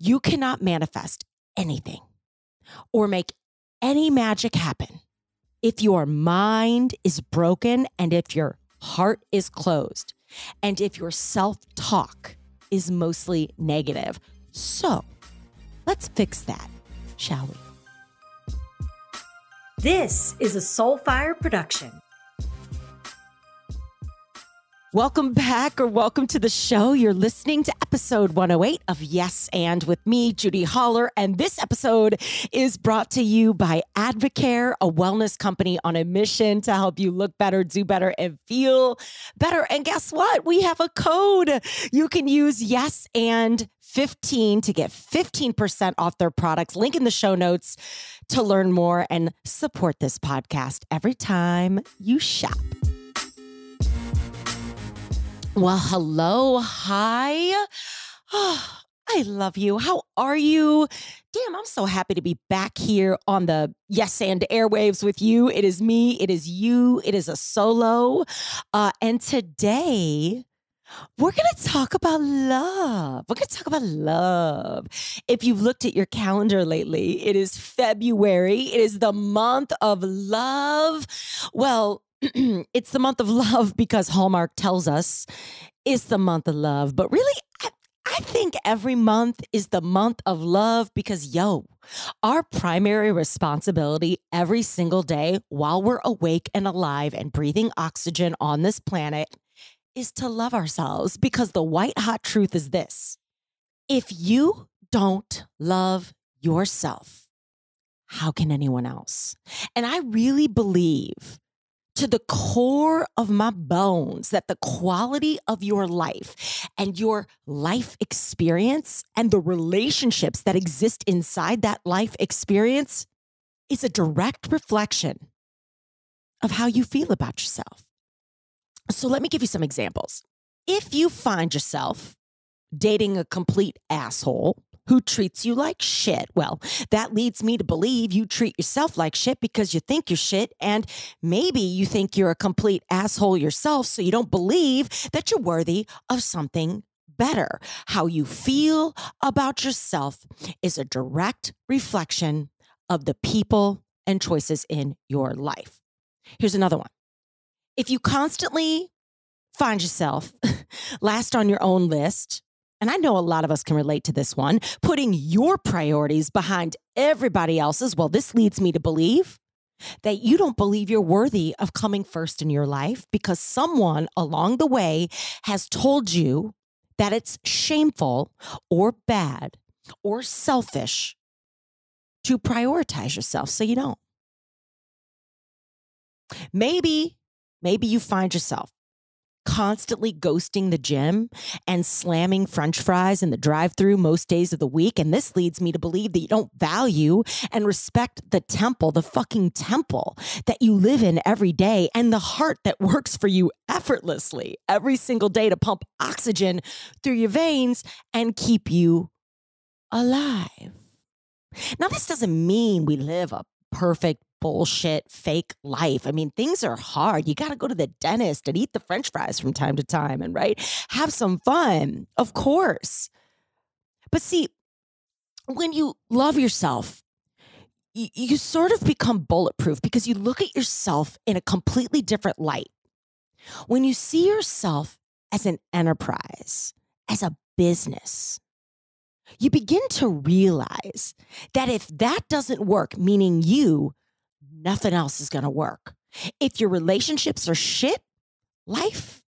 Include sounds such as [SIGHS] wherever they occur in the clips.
You cannot manifest anything or make any magic happen if your mind is broken and if your heart is closed and if your self talk is mostly negative. So let's fix that, shall we? This is a Soulfire production. Welcome back or welcome to the show. You're listening to episode 108 of Yes and with me, Judi Holler. And this episode is brought to you by Advocare, a wellness company on a mission to help you look better, do better, and feel better. And guess what? We have a code. You can use Yes and 15 to get 15% off their products. Link in the show notes to learn more and support this podcast every time you shop. Well, hello. Hi. Oh, I love you. How are you? Damn, I'm so happy to be back here on the Yes and Airwaves with you. It is me, it is you, it is a solo. Uh, and today, we're going to talk about love. We're going to talk about love. If you've looked at your calendar lately, it is February. It is the month of love. Well, [CLEARS THROAT] it's the month of love because Hallmark tells us it's the month of love. But really, I, I think every month is the month of love because, yo, our primary responsibility every single day while we're awake and alive and breathing oxygen on this planet is to love ourselves because the white hot truth is this if you don't love yourself, how can anyone else? And I really believe to the core of my bones that the quality of your life and your life experience and the relationships that exist inside that life experience is a direct reflection of how you feel about yourself. So let me give you some examples. If you find yourself dating a complete asshole, who treats you like shit. Well, that leads me to believe you treat yourself like shit because you think you're shit. And maybe you think you're a complete asshole yourself. So you don't believe that you're worthy of something better. How you feel about yourself is a direct reflection of the people and choices in your life. Here's another one. If you constantly find yourself [LAUGHS] last on your own list, and I know a lot of us can relate to this one, putting your priorities behind everybody else's. Well, this leads me to believe that you don't believe you're worthy of coming first in your life because someone along the way has told you that it's shameful or bad or selfish to prioritize yourself so you don't. Maybe, maybe you find yourself constantly ghosting the gym and slamming french fries in the drive through most days of the week. And this leads me to believe that you don't value and respect the temple, the fucking temple that you live in every day and the heart that works for you effortlessly every single day to pump oxygen through your veins and keep you alive. Now, this doesn't mean we live a perfect bullshit fake life. I mean, things are hard. You got to go to the dentist and eat the french fries from time to time and right? Have some fun. Of course. But see, when you love yourself, you, you sort of become bulletproof because you look at yourself in a completely different light. When you see yourself as an enterprise, as a business, you begin to realize that if that doesn't work, meaning you, nothing else is going to work. If your relationships are shit, life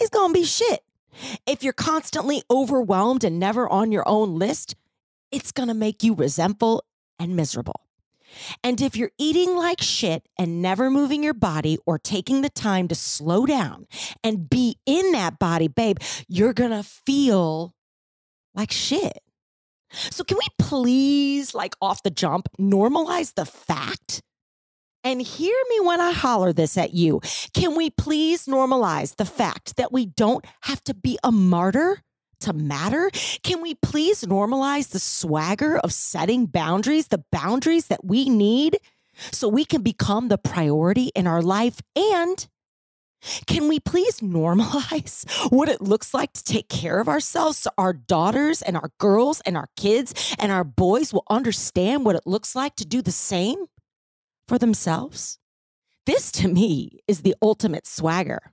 is going to be shit. If you're constantly overwhelmed and never on your own list, it's going to make you resentful and miserable. And if you're eating like shit and never moving your body or taking the time to slow down and be in that body, babe, you're going to feel like shit. So, can we please, like off the jump, normalize the fact and hear me when I holler this at you. Can we please normalize the fact that we don't have to be a martyr to matter? Can we please normalize the swagger of setting boundaries, the boundaries that we need so we can become the priority in our life and Can we please normalize [LAUGHS] what it looks like to take care of ourselves so our daughters and our girls and our kids and our boys will understand what it looks like to do the same for themselves? This to me is the ultimate swagger.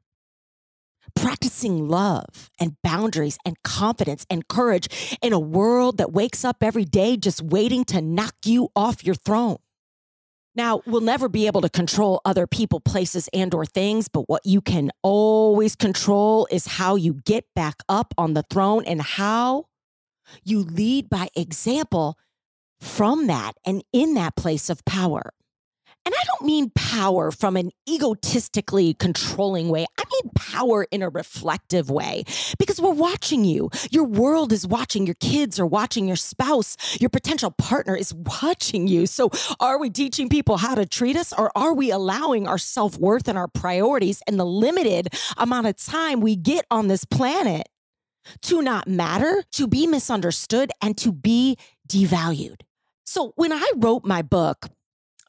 Practicing love and boundaries and confidence and courage in a world that wakes up every day just waiting to knock you off your throne. Now, we'll never be able to control other people, places, and or things, but what you can always control is how you get back up on the throne and how you lead by example from that and in that place of power. And I don't mean power from an egotistically controlling way. I mean power in a reflective way because we're watching you. Your world is watching. Your kids are watching. Your spouse, your potential partner is watching you. So are we teaching people how to treat us or are we allowing our self worth and our priorities and the limited amount of time we get on this planet to not matter, to be misunderstood, and to be devalued? So when I wrote my book,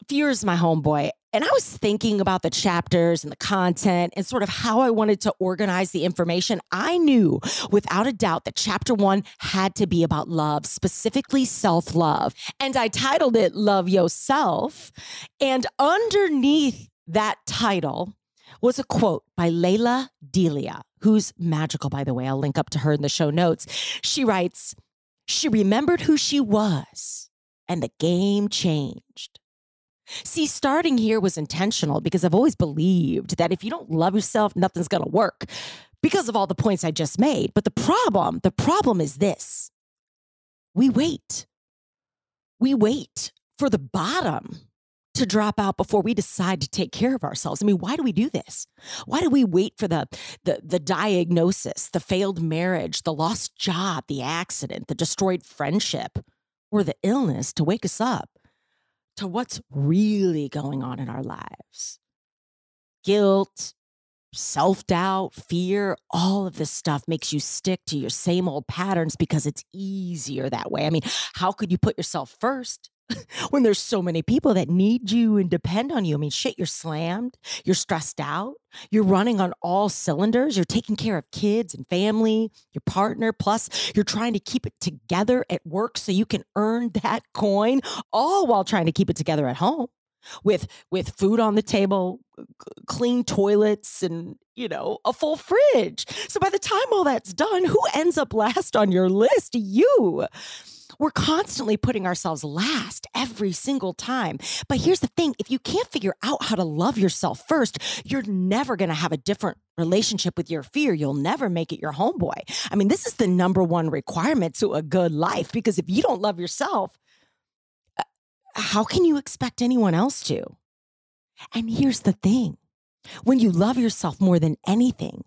Fear is my homeboy. And I was thinking about the chapters and the content and sort of how I wanted to organize the information. I knew without a doubt that chapter one had to be about love, specifically self love. And I titled it Love Yourself. And underneath that title was a quote by Lalah Delia, who's magical, by the way. I'll link up to her in the show notes. She writes, She remembered who she was, and the game changed. See, starting here was intentional because I've always believed that if you don't love yourself, nothing's going to work because of all the points I just made. But the problem, the problem is this we wait. We wait for the bottom to drop out before we decide to take care of ourselves. I mean, why do we do this? Why do we wait for the the the diagnosis, the failed marriage, the lost job, the accident, the destroyed friendship, or the illness to wake us up? To what's really going on in our lives guilt, self doubt, fear, all of this stuff makes you stick to your same old patterns because it's easier that way. I mean, how could you put yourself first [LAUGHS] when there's so many people that need you and depend on you. I mean, shit, you're slammed, you're stressed out, you're running on all cylinders, you're taking care of kids and family, your partner, plus you're trying to keep it together at work so you can earn [LAUGHS] that coin, all while trying to keep it together at home with with food on the table clean toilets and you know a full fridge. So by the time all that's done who ends up last on your list? You we're constantly putting ourselves last every single time. But here's the thing if you can't figure out how to love yourself first, you're never going to have a different relationship with your fear. You'll never make it your homeboy. I mean, this is the number one requirement to a good life because if you don't love yourself, uh, how can you expect anyone else to? And here's the thing when you love yourself more than anything,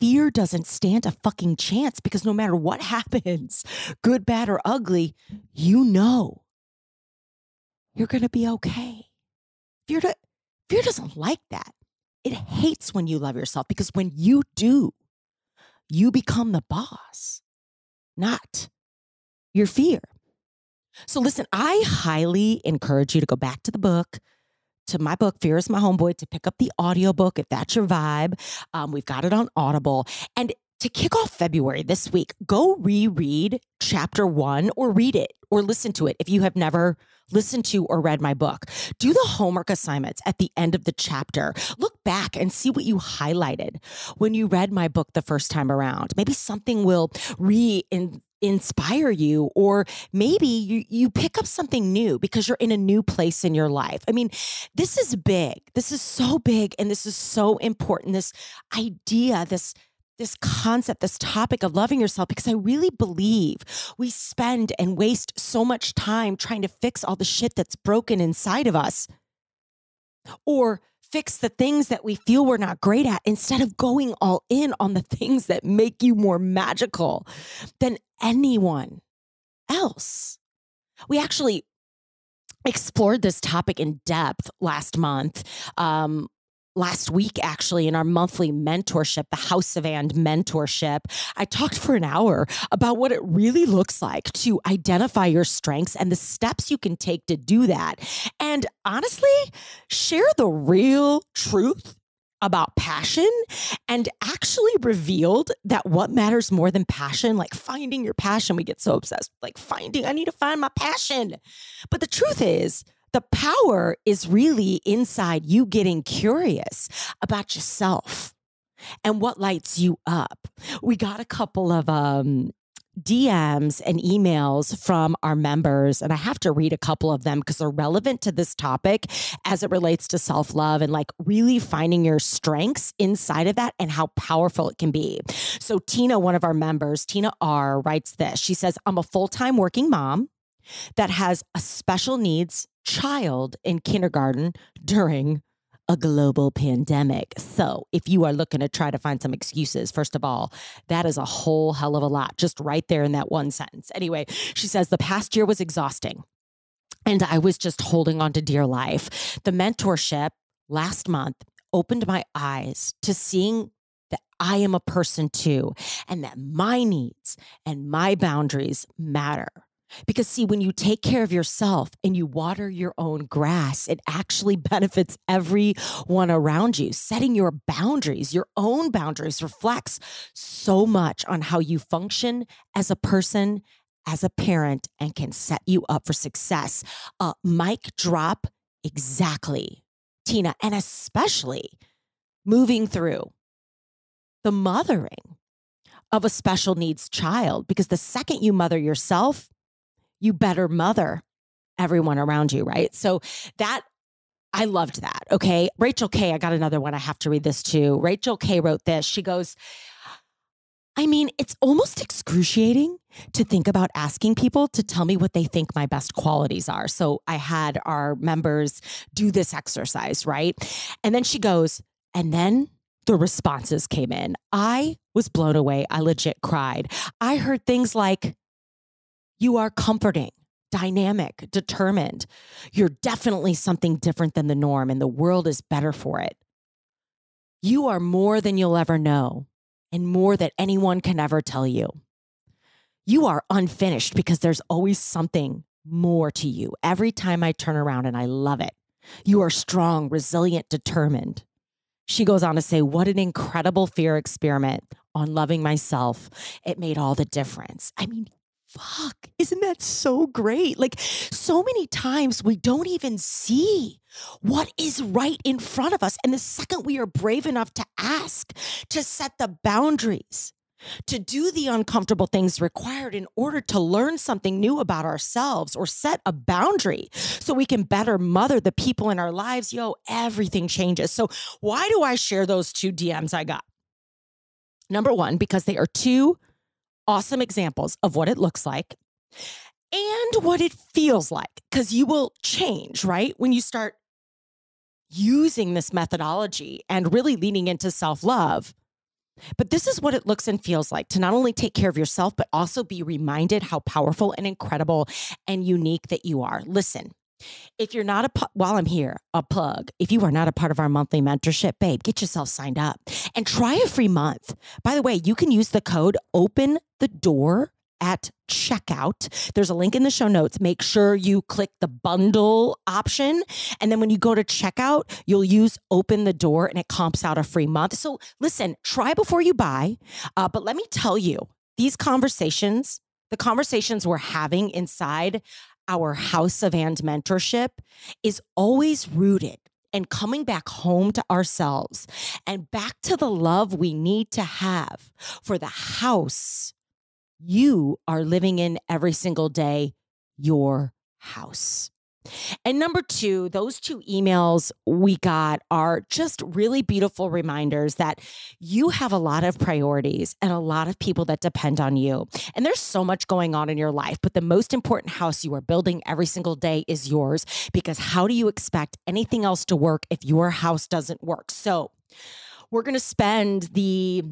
fear doesn't stand a fucking chance because no matter what [LAUGHS] happens, good, bad, or ugly, you know you're going to be okay. Fear, fear doesn't like that. It hates when you love yourself because when you do, you become the boss, not your fear. So, listen, I highly encourage you to go back to the book, to my book, Fear is My Homeboy, to pick up the audiobook if that's your vibe. Um, we've got it on Audible. And to kick off February this week, go reread chapter one or read it or listen to it if you have never listened to or read my book. Do the homework assignments at the end of the chapter. Look back and see what you highlighted when you read my book the first time around. Maybe something will re inspire you or maybe you you pick up something new because you're in a new place in your life. I mean, this is big. This is so big and this is so important this idea, this this concept, this topic of loving yourself, because I really believe we spend and waste so much time trying to fix all the shit that's broken inside of us or fix the things that we feel we're not great at instead of going all in on the [LAUGHS] things that make you more magical than anyone else. We actually explored this topic in depth last month um, last week actually in our monthly mentorship the house of and mentorship i talked for an hour about what it really looks like to identify your strengths and the steps you can take to do that and honestly share the real truth about passion and actually revealed that what matters more than passion, like finding your passion, we get so obsessed, like finding, I need to find my passion. But the truth is, the power is really inside you getting curious about yourself and what lights you up. We got a couple of um, DMs and emails from our members, and I have to read a couple of them because they're relevant to this topic as it relates to self love and like really finding your strengths inside of that and how powerful it can be. So, Tina, one of our members, Tina R, writes this. She says, I'm a full time working mom that has a special needs child in kindergarten during a global pandemic. So, if you are looking to try to find some excuses, first of all, that is a whole hell of a lot, just right there in that one sentence. Anyway, she says the past year was exhausting and I was just holding on to dear life. The mentorship last month opened my eyes to seeing that I am a person too, and that my needs and my boundaries matter. Because, see, when you take care of yourself and you water your own grass, it actually [LAUGHS] benefits everyone around you. Setting your boundaries, your own boundaries, reflects so much on how you function as a person, as a parent, and can set you up for success. Uh, mic drop exactly, Tina, and especially moving through the mothering of a special needs child. Because the second you mother yourself, you better mother everyone around you, right? So that I loved that. Okay. Rachel K, I got another one. I have to read this too. Rachel K wrote this. She goes, I mean, it's almost excruciating to think about asking people to tell me what they think my best qualities are. So I had our members do this exercise, right? And then she goes, and then the responses came in. I was blown away. I legit cried. I heard things like, you are comforting, dynamic, determined. You're definitely something different than the norm, and the world is better for it. You are more than you'll ever know, and more that anyone can ever tell you. You are unfinished because there's always something more to you every time I turn around, and I love it. You are strong, resilient, determined. She goes on to say, What an incredible fear experiment on loving myself. It made all the difference. I mean, fuck, isn't that so great? Like, so many times we don't even see what is right in front of us. And the second we are brave enough to ask, to set the boundaries, to do the uncomfortable things required in order to learn something new about ourselves or set a boundary so we can better mother the people in our lives, yo, everything changes. So, why do I share those two DMs I got? Number one, because they are two awesome examples of what it looks like and what it feels like because you will change, right? When you start using this methodology and really leaning into self love. But this is what it looks and feels like to not only take care of yourself, but also be reminded how powerful and incredible and unique that you are. Listen, if you're not a, while I'm here, a plug, if you are not a part of our monthly mentorship, babe, get yourself signed up and try a free month. By the way, you can use the code open the door at checkout. There's a link in the show notes. Make sure you click the bundle option. And then when you go to checkout, you'll use open the door and it comps out a free month. So listen, try before you buy. Uh, but let me tell you, these conversations, the conversations we're having inside our house of and mentorship is always rooted and coming back home to ourselves and back to the love we need to have for the house you are living in every single day, your house. And number two, those two emails we got are just really beautiful reminders that you have a lot of priorities and a lot of people that depend on you. And there's so much going on in your life, but the most important house you are building every single day is yours because how do you expect anything else to work if your house doesn't work? So, we're going to spend the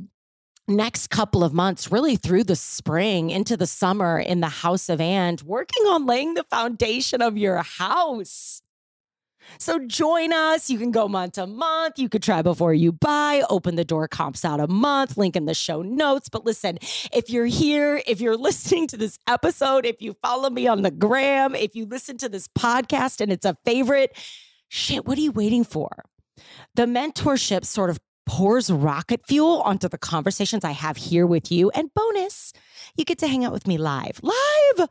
next couple of months, really through the spring into the summer in the house of and, working on laying the foundation of your house. So join us. You can go month to month. You could try before you buy. Open the door comps out a month. Link in the show notes. But listen, if you're here, if you're [LAUGHS] listening to this episode, if you follow me on the gram, if you listen to this podcast and it's a favorite, shit, what are you waiting for? The mentorship sort of pours rocket fuel onto the conversations I have here with you. And bonus, you get to hang out with me live. Live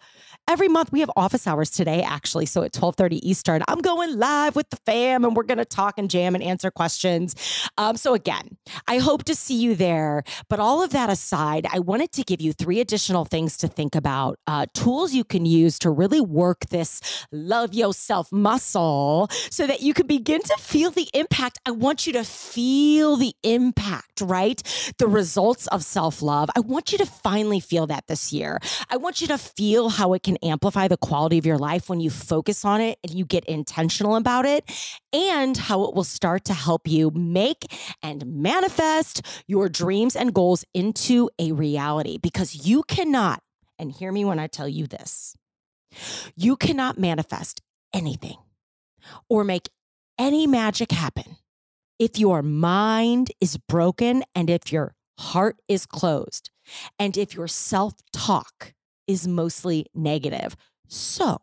every month. We have office hours today, actually. So at 12:30 Eastern, I'm going live with the fam and we're gonna talk and jam and answer questions. Um, so again, I hope to see you there. But all of that aside, I wanted to give you three additional things to think about, uh, tools you can use to really work this love yourself muscle so that you can begin to feel the impact. I want you to feel the impact, right? The results of self love. I want you to finally feel that this year. I want you to feel how it can amplify the quality of your life when you focus on it and you get intentional about it, and how it will start to help you make and manifest your dreams and goals into a reality. Because you cannot, and hear me when I tell you this, you cannot manifest anything or make any magic happen if your mind is broken and if your heart is closed and if your self talk is mostly negative. So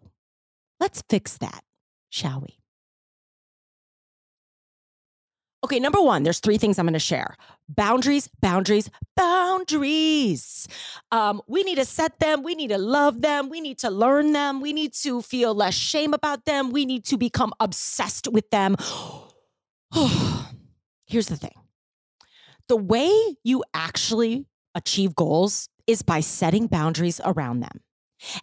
let's fix that, shall we? Okay, number one, there's three things I'm going to share boundaries, boundaries, boundaries. Um, we need to set them. We need to love them. We need to learn them. We need to feel less shame about them. We need to become obsessed with them. [SIGHS] Here's the thing the way you actually achieve goals is by setting boundaries around them.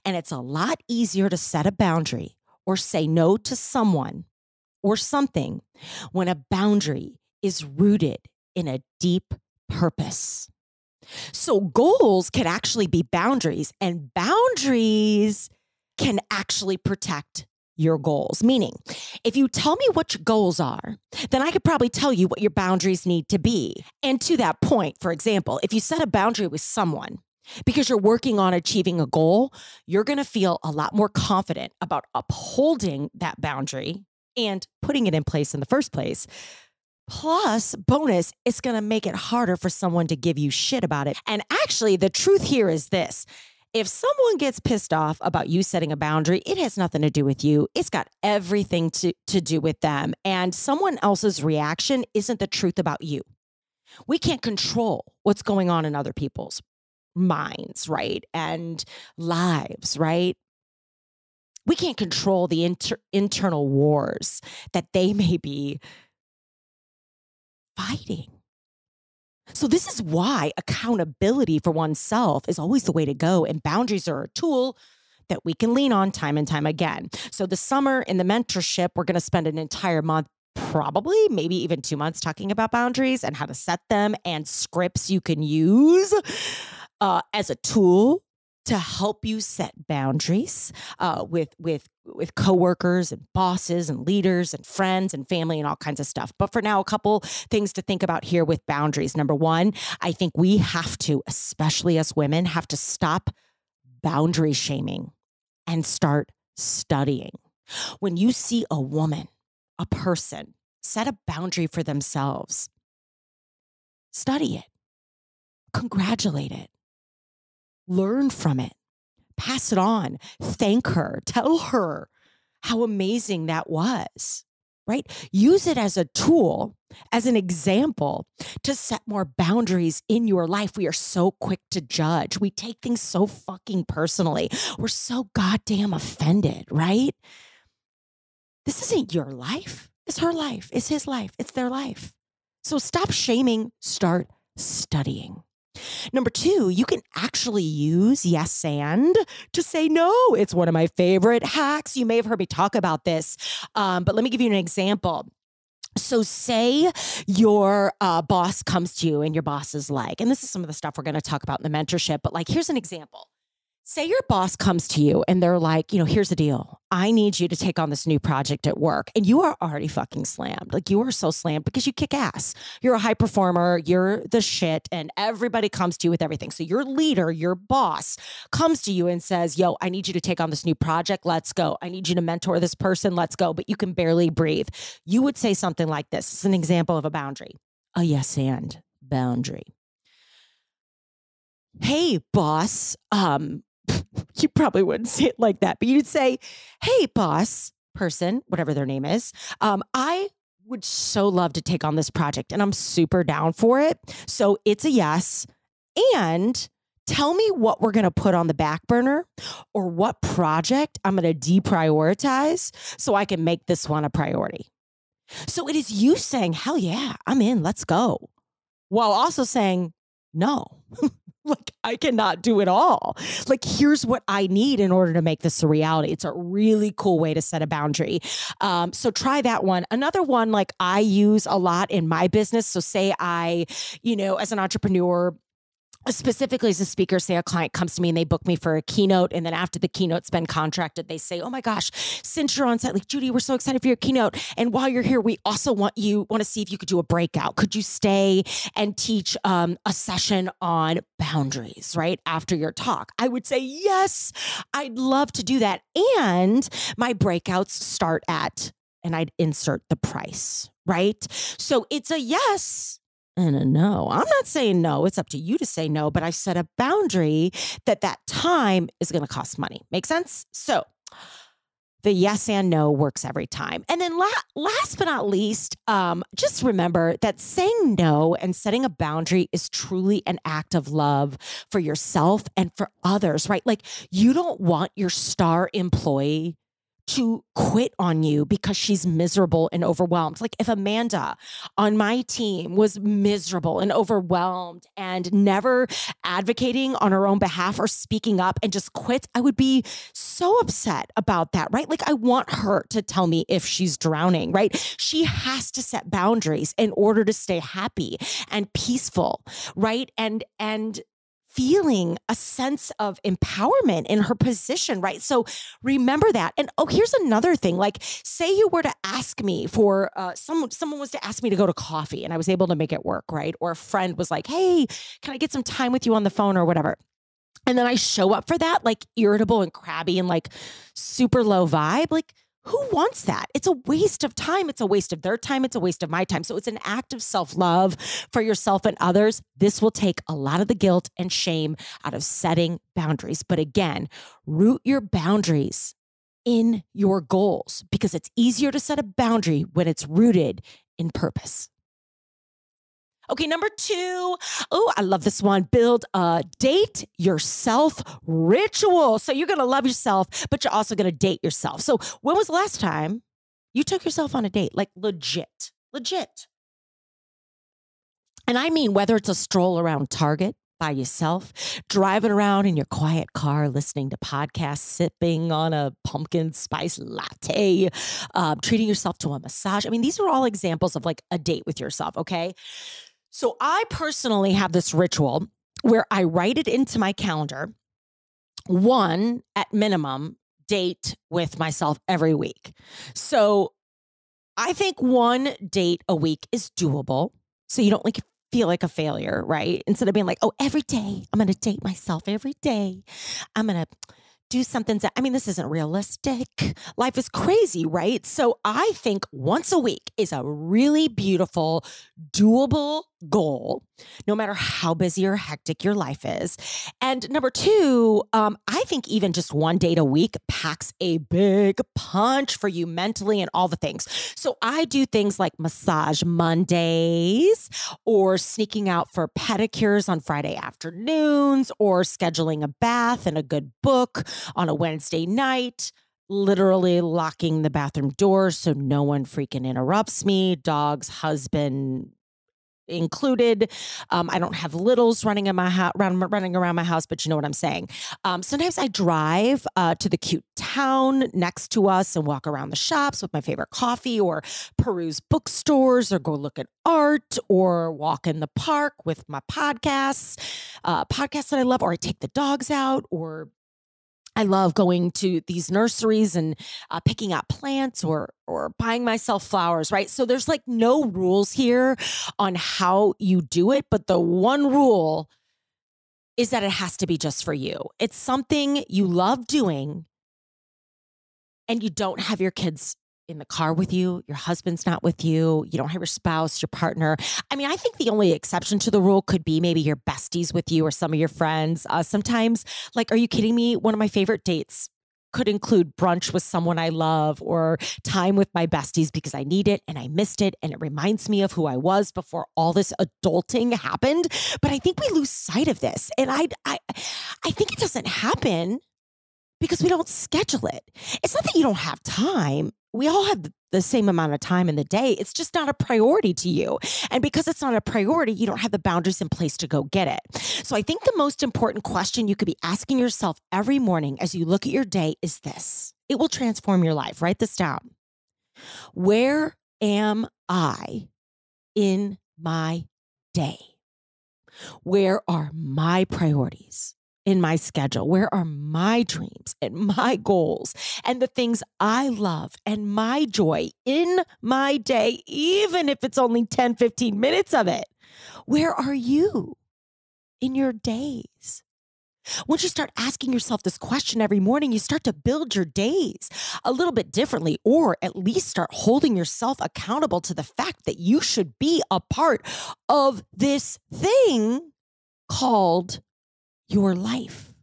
And it's a lot easier to set a boundary or say no to someone or something when a boundary is rooted in a deep purpose. So, goals can actually be boundaries, and boundaries can actually protect your goals. Meaning, if you tell me what your goals are, then I could probably tell you what your boundaries need to be. And to that point, for example, if you set a boundary with someone, because you're working on achieving a goal, you're going to feel a lot more confident about upholding that boundary and putting it in place in the first place. Plus, bonus, it's going to make it harder for someone to give you shit about it. And actually, the truth here is this if someone gets pissed off about you setting a boundary, it has nothing to do with you. It's got everything to, to do with them. And someone else's reaction isn't the truth about you. We can't control what's going on in other people's minds, right? And lives, right? We can't control the inter- internal wars that they [LAUGHS] may be fighting. So, this is why accountability for oneself is always the way to go, and boundaries are a tool that we can lean on time and time again. So, the summer in the mentorship, we're going to spend an entire month probably maybe even two months talking about boundaries and how to set them and scripts you can use uh, as a tool to help you set boundaries uh, with with with coworkers and bosses and leaders and friends and family and all kinds of stuff. But for now, a couple things to think about here with boundaries. Number one, I think we have to, especially as women, have to stop boundary shaming and start studying. When you see a woman, a person set a boundary for themselves, study it, congratulate it learn from it, pass it on, thank her, tell her how amazing that was, right? Use it as a tool, as an example to set more boundaries in your life. We are so quick to judge. We take things so fucking personally. We're so goddamn offended, right? This isn't your life. It's her life. It's his life. It's their life. So stop shaming, start studying. Number two, you can actually use yes and to say no. It's one of my favorite hacks. You may have heard me talk about this, um, but let me give you an example. So, say your uh, boss comes to you and your boss is like, and this is some of the stuff we're going to talk about in the mentorship, but like, here's an example. Say your boss comes to you and they're like, you know, here's the deal. I need you to take on this new project at work. And you are already fucking slammed. Like you are so slammed because you kick ass. You're a high performer. You're the shit. And everybody comes to you with everything. So your leader, your boss comes to you and says, yo, I need you to take on this new project. Let's go. I need you to mentor this person. Let's go. But you can barely breathe. You would say something like this. It's an example of a boundary, a yes and boundary. Hey, boss. Um, you probably wouldn't say it like that, but you'd say, Hey, boss person, whatever their name is, um, I would so love to take on this project and I'm super down for it. So it's a yes. And tell me what we're going to put on the back burner or what project I'm going to deprioritize so I can make this one a priority. So it is you saying, hell yeah, I'm in, let's go. While also saying, no, [LAUGHS] [LAUGHS] like I cannot do it all. Like here's what I need in order to make this a reality. It's a really cool way to set a boundary. Um, so try that one. Another one like I use a lot in my business. So say I, you know, as an entrepreneur, specifically as a speaker, say a client comes to me and they book me for a keynote. And then after the keynote's been contracted, they say, Oh my gosh, since you're on set, like Judi, we're so excited for your keynote. And while you're here, we also want you, want to see if you could do a breakout. Could you stay and teach um, a session on boundaries, right? After your talk? I would say, Yes, I'd love to do that. And my breakouts start at, and I'd insert the price, right? So it's a yes and a no. I'm not saying no. It's up to you to say no, but I set a boundary that that time is going to cost money. Make sense? So the yes and no works every time. And then la- last but not least, um, just remember that saying no and setting a boundary is truly an act of love for yourself and for others, right? Like you don't want your star employee to quit on you because she's miserable and overwhelmed. Like if Amanda on my team was miserable and overwhelmed and never advocating on her own behalf or speaking up and just quits, I would be so upset about that, right? Like I want her to tell me if she's drowning, right? She has to set boundaries in order to stay happy and peaceful, right? And and feeling a sense of empowerment in her position, right? So remember that. And oh, here's another thing. Like, say you were to ask me for uh, someone, someone was to ask me to go to coffee, and I was able to make it work, right? Or a friend was like, "Hey, can I get some time with you on the phone or whatever?" And then I show up for that, like irritable and crabby and like super low vibe, like who wants that? It's a waste of time. It's a waste of their time. It's a waste of my time. So it's an act of self love for yourself and others. This will take a lot of the guilt and shame out of setting boundaries. But again, root your boundaries in your goals because it's easier to set a boundary when it's rooted in purpose. Okay, number two. Oh, I love this one. Build a date yourself ritual. So you're going to love yourself, but you're also going to date yourself. So when was the last time you took yourself on a date? Like legit, legit. And I mean, whether it's a stroll around Target by yourself, driving around in your quiet car, listening to podcasts, sipping on a pumpkin spice latte, uh, treating yourself to a massage. I mean, these are all examples of like a date with yourself, okay? So I personally have this ritual where I write it into my calendar, one at minimum date with myself every week. So I think one date a week is doable. So you don't like feel like a failure, right? Instead of being like, oh, every day I'm going to date myself every day. I'm going to do something that, I mean, this isn't realistic. Life is crazy, right? So I think once a week is a really beautiful, doable goal, no matter how busy or hectic your life is. And number two, um, I think even just one date a week packs a big punch for you mentally and all the things. So I do things like massage Mondays or sneaking out for pedicures on Friday afternoons or scheduling a bath and a good book on a Wednesday night literally locking the bathroom door so no one freaking interrupts me. Dog's husband included. Um, I don't have littles running in my house, running around my house, but you know what I'm saying. Um, sometimes I drive uh, to the cute town next to us and walk around the shops with my favorite coffee, or peruse bookstores, or go look at art, or walk in the park with my podcasts, uh, podcasts that I love, or I take the dogs out, or I love going to these nurseries and uh, picking out plants or or buying myself flowers, right? So there's like no rules here on how you do it, but the one rule is that it has to be just for you. It's something you love doing and you don't have your kids in the car with you, your husband's not with you, you don't have your spouse, your partner. I mean, I think the only exception to the rule could be maybe your besties with you or some of your friends. Uh, sometimes, like, are you kidding me? One of my favorite dates could include brunch with someone I love or time with my besties because I need it and I missed it and it reminds me of who I was before all this adulting happened. But I think we lose sight of this. And I I I think it doesn't happen because we don't schedule it. It's not that you don't have time. We all have the same amount of time in the day. It's just not a priority to you. And because it's not a priority, you don't have the boundaries in place to go get it. So I think the most important question you could be asking yourself every morning as you look at your day is this it will transform your life. Write this down. Where am I in my day? Where are my priorities? In my schedule? Where are my dreams and my goals and the things I love and my joy in my day, even if it's only 10, 15 minutes of it? Where are you in your days? Once you start asking yourself this question every morning, you start to build your days a little bit differently, or at least start holding yourself accountable to the fact that you should be a part of this thing called your life.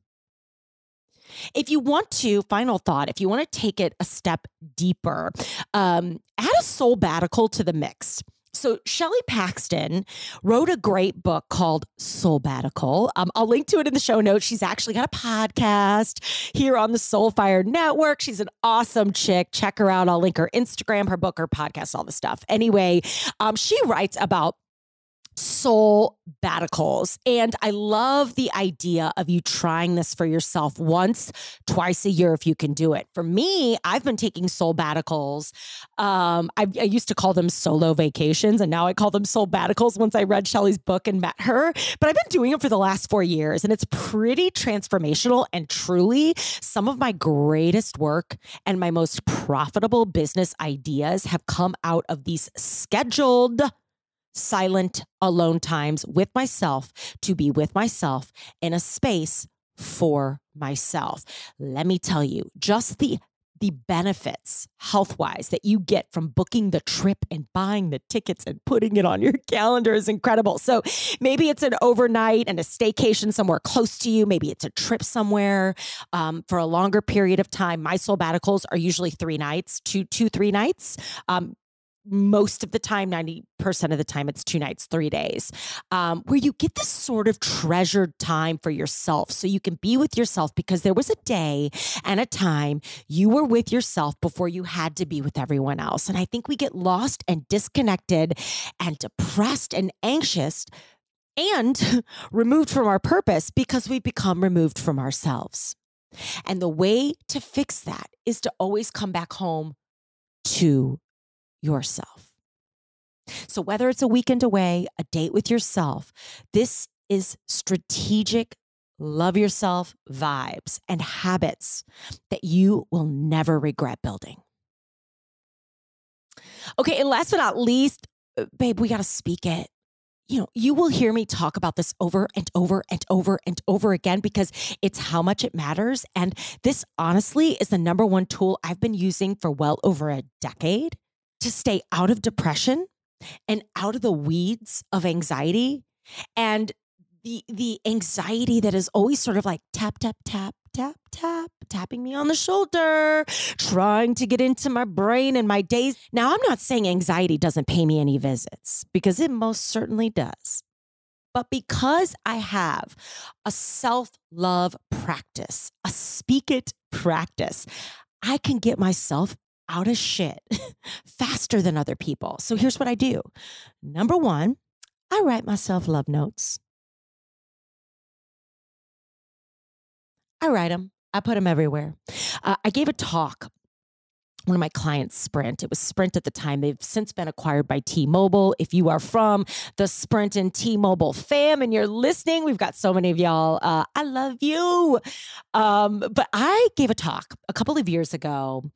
If you want to, final thought, if you want to take it a step deeper, um, add a soulbatical to the mix. So Shelley Paxton wrote a great book called Soulbatical. Um, I'll link to it in the show notes. She's actually got a podcast here on the Soulfire Network. She's an awesome chick. Check her out. I'll link her Instagram, her book, her podcast, all the stuff. Anyway, um, she writes about soul baticles. And I love the idea of you trying this for yourself once, twice a year if you can do it. For me, I've been taking soulbaticals. Um, I, I, used to call them solo vacations, and now I call them soul baticles once I read Shelley's book and met her. But I've been doing it for the last four years, and it's pretty transformational. And truly, some of my greatest work and my most profitable business ideas have come out of these scheduled silent alone times with myself to be with myself in a space for myself. Let me tell you, just the the benefits health wise that you get from booking the trip and buying the tickets and putting it on your [LAUGHS] calendar is incredible. So maybe it's an overnight and a staycation somewhere close to you. Maybe it's a trip somewhere um, for a longer period of time. My soulbaticals are usually three nights, two, two, three nights. Um, most of the time, 90% of the time, it's two nights, three days, um, where you get this sort of treasured time for yourself. So you can be with yourself because there was a day and a time you were with yourself before you had to be with everyone else. And I think we get lost and disconnected and depressed and anxious and [LAUGHS] removed from our purpose because we've become removed from ourselves. And the way to fix that is to always come back home to yourself. So, whether it's a weekend away, a date with yourself, this is strategic love yourself vibes and habits that you will never regret building. Okay, and last but not least, uh, babe, we got to speak it. You know, you will hear me talk about this over and over and over and over again because it's how much it matters. And this honestly is the number one tool I've been using for well over a decade to stay out of depression and out of the weeds of anxiety and the the anxiety that is always sort of like tap tap tap tap tap tapping me on the shoulder trying to get into my brain and my days. Now i'm not saying anxiety doesn't pay me any visits because it most certainly does. But because i have a self-love practice a speak it practice I can get myself out of shit faster than other people. So here's what I do. Number one, I write myself love notes. I write them, I put them everywhere. Uh, I gave a talk. One of my clients, Sprint. It was Sprint at the time. They've since been acquired by T Mobile. If you are from the Sprint and T Mobile fam and you're listening, we've got so many of y'all. Uh, I love you. Um, but I gave a talk a couple of years ago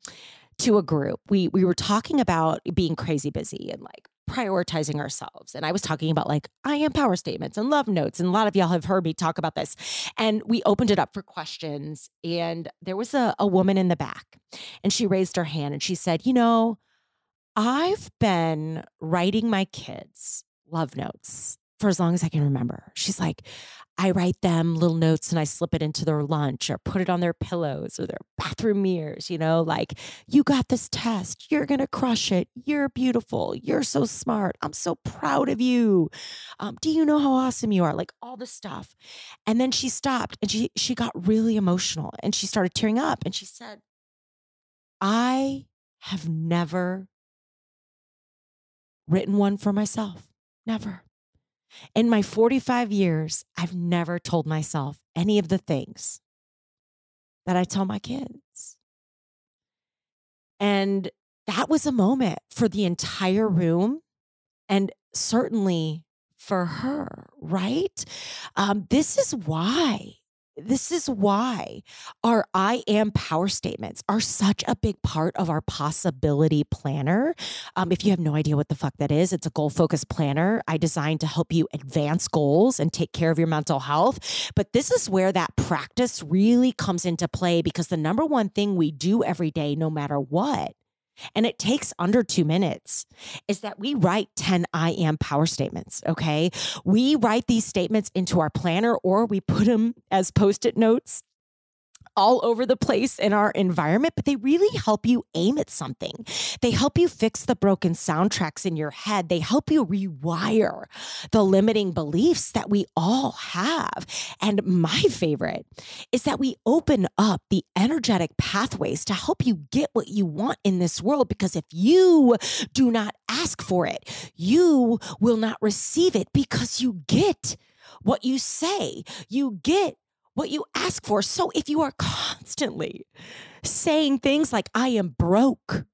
to a group. We we were talking about being crazy busy and like prioritizing ourselves. And I was talking about like I am power statements and love notes. And a lot of y'all have heard me talk about this. And we opened it up for questions. And there was a, a woman in the back and she raised her hand and she said, You know, I've been writing my kids love notes for as long as I can remember. She's like, I write them little notes and I slip it into their lunch or put it on their pillows or their bathroom mirrors, you know, like, you got this test. You're going to crush it. You're beautiful. You're so smart. I'm so proud of you. Um, do you know how awesome you are? Like all this stuff. And then she stopped and she, she got really emotional and she started tearing up and she said, I have never written one for myself. Never. In my 45 years, I've never told myself any of the things that I tell my kids. And that was a moment for the entire room and certainly for her, right? Um, this is why this is why our I am power statements are such a big part of our possibility planner. Um, if you have no idea what the fuck that is, it's a goal focused planner I designed to help you advance goals and take care of your mental health. But this is where that practice really comes into play because the number one thing we do every day, no matter what, and it takes under two minutes, is that we write 10 I am power statements. Okay. We write these statements into our planner or we put them as post it notes all over the place in our environment, but they really help you aim at something. They help you fix the broken soundtracks in your head. They help you rewire the limiting beliefs that we all have. And my [LAUGHS] favorite is that we open up the energetic pathways to help you get what you want in this world. Because if you do not ask for it, you will not receive it because you get what you say. You get what you ask for. So if you are constantly saying things like, I am broke,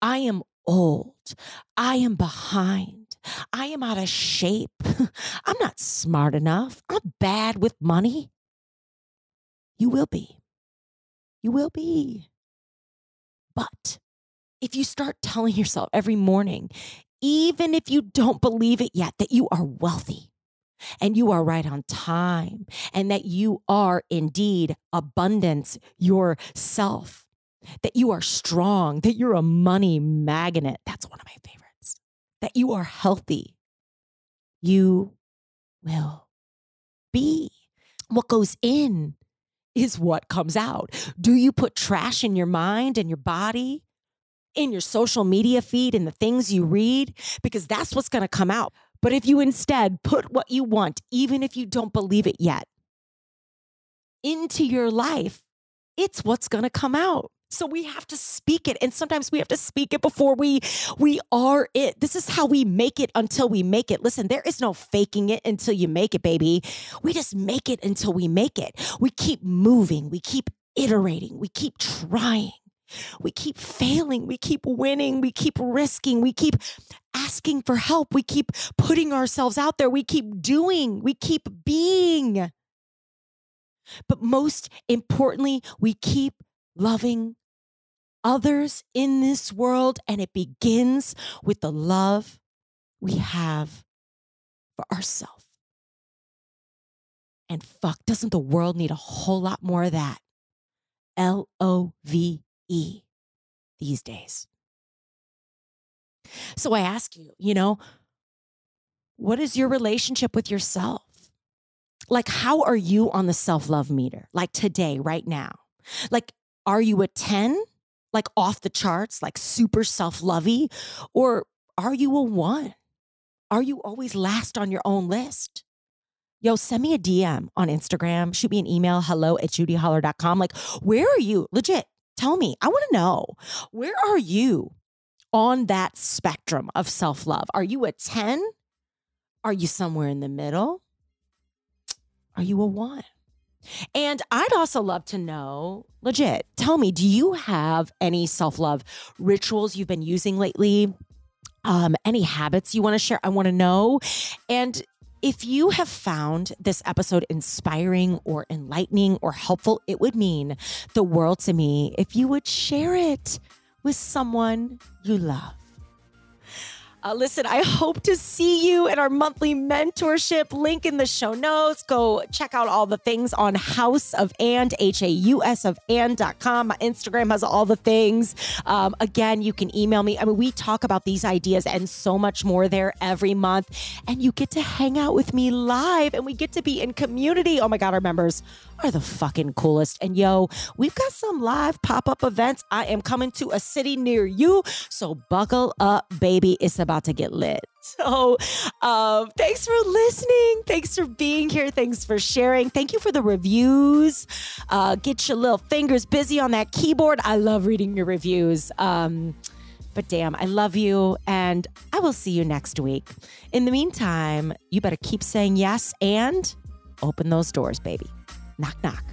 I am old, I am behind, I am out of shape, [LAUGHS] I'm not smart enough, I'm bad with money, you will be. You will be. But if you start telling yourself every morning, even if you don't believe it yet, that you are wealthy, and you are right on time and that you are indeed abundance yourself, that you are strong, that you're a money magnet. That's one of my favorites. That you are healthy. You will be. What goes in is what comes out. Do you put trash in your mind and your body? In your social media feed and the things you read, because that's what's going to come out. But if you instead put what you want, even if you don't believe it yet, into your life, it's what's going to come out. So we have to speak it and sometimes we have to speak it before we we are it. This is how we make it until we make it. Listen, there is no faking it until you make it, baby. We just make it until we make it. We keep moving, we keep iterating, we keep trying. We keep failing. We keep winning. We keep risking. We keep asking for help. We keep putting ourselves out there. We keep doing. We keep being. But most importantly, we keep loving others in this world. And it begins with the love we have for ourselves. And fuck, doesn't the world need a whole lot more of that? L O V E these days. So I ask you, you know, what is your relationship with yourself? Like, how are you on the self love meter? Like today, right now? Like, are you a 10, like off the charts, like super self lovey? Or are you a one? Are you always last on your own list? Yo, send me a DM on Instagram, shoot me an email, hello at judiholler.com. Like, where are you? Legit, Tell me, I want to know where are you on that spectrum of self love? Are you a 10? Are you somewhere in the middle? Are you a one? And I'd also love to know, legit, tell me, do you have any self love rituals you've been using lately? Um, any habits you want to share? I want to know. And if you have found this episode inspiring or enlightening or helpful, it would mean the world to me if you would share it with someone you love. Uh, listen, I hope to see you in our monthly mentorship. Link in the show notes. Go check out all the things on Haus of And, H A U S of And.com. My Instagram has all the things. Um, again, you can email me. I mean, we talk about these ideas and so much more there every month. And you get to hang out with me live and we get to be in community. Oh my God, our members are the fucking coolest. And yo, we've got some live pop up events. I am coming to a city near you. So buckle up, baby. It's about to get lit. [LAUGHS] So, um, thanks for listening. Thanks for being here. Thanks for sharing. Thank you for the reviews. Uh, get your little fingers busy on that keyboard. I love reading your reviews. Um, but damn, I love you, and I will see you next week. In the meantime, you better keep saying yes and open those doors, baby. Knock, knock.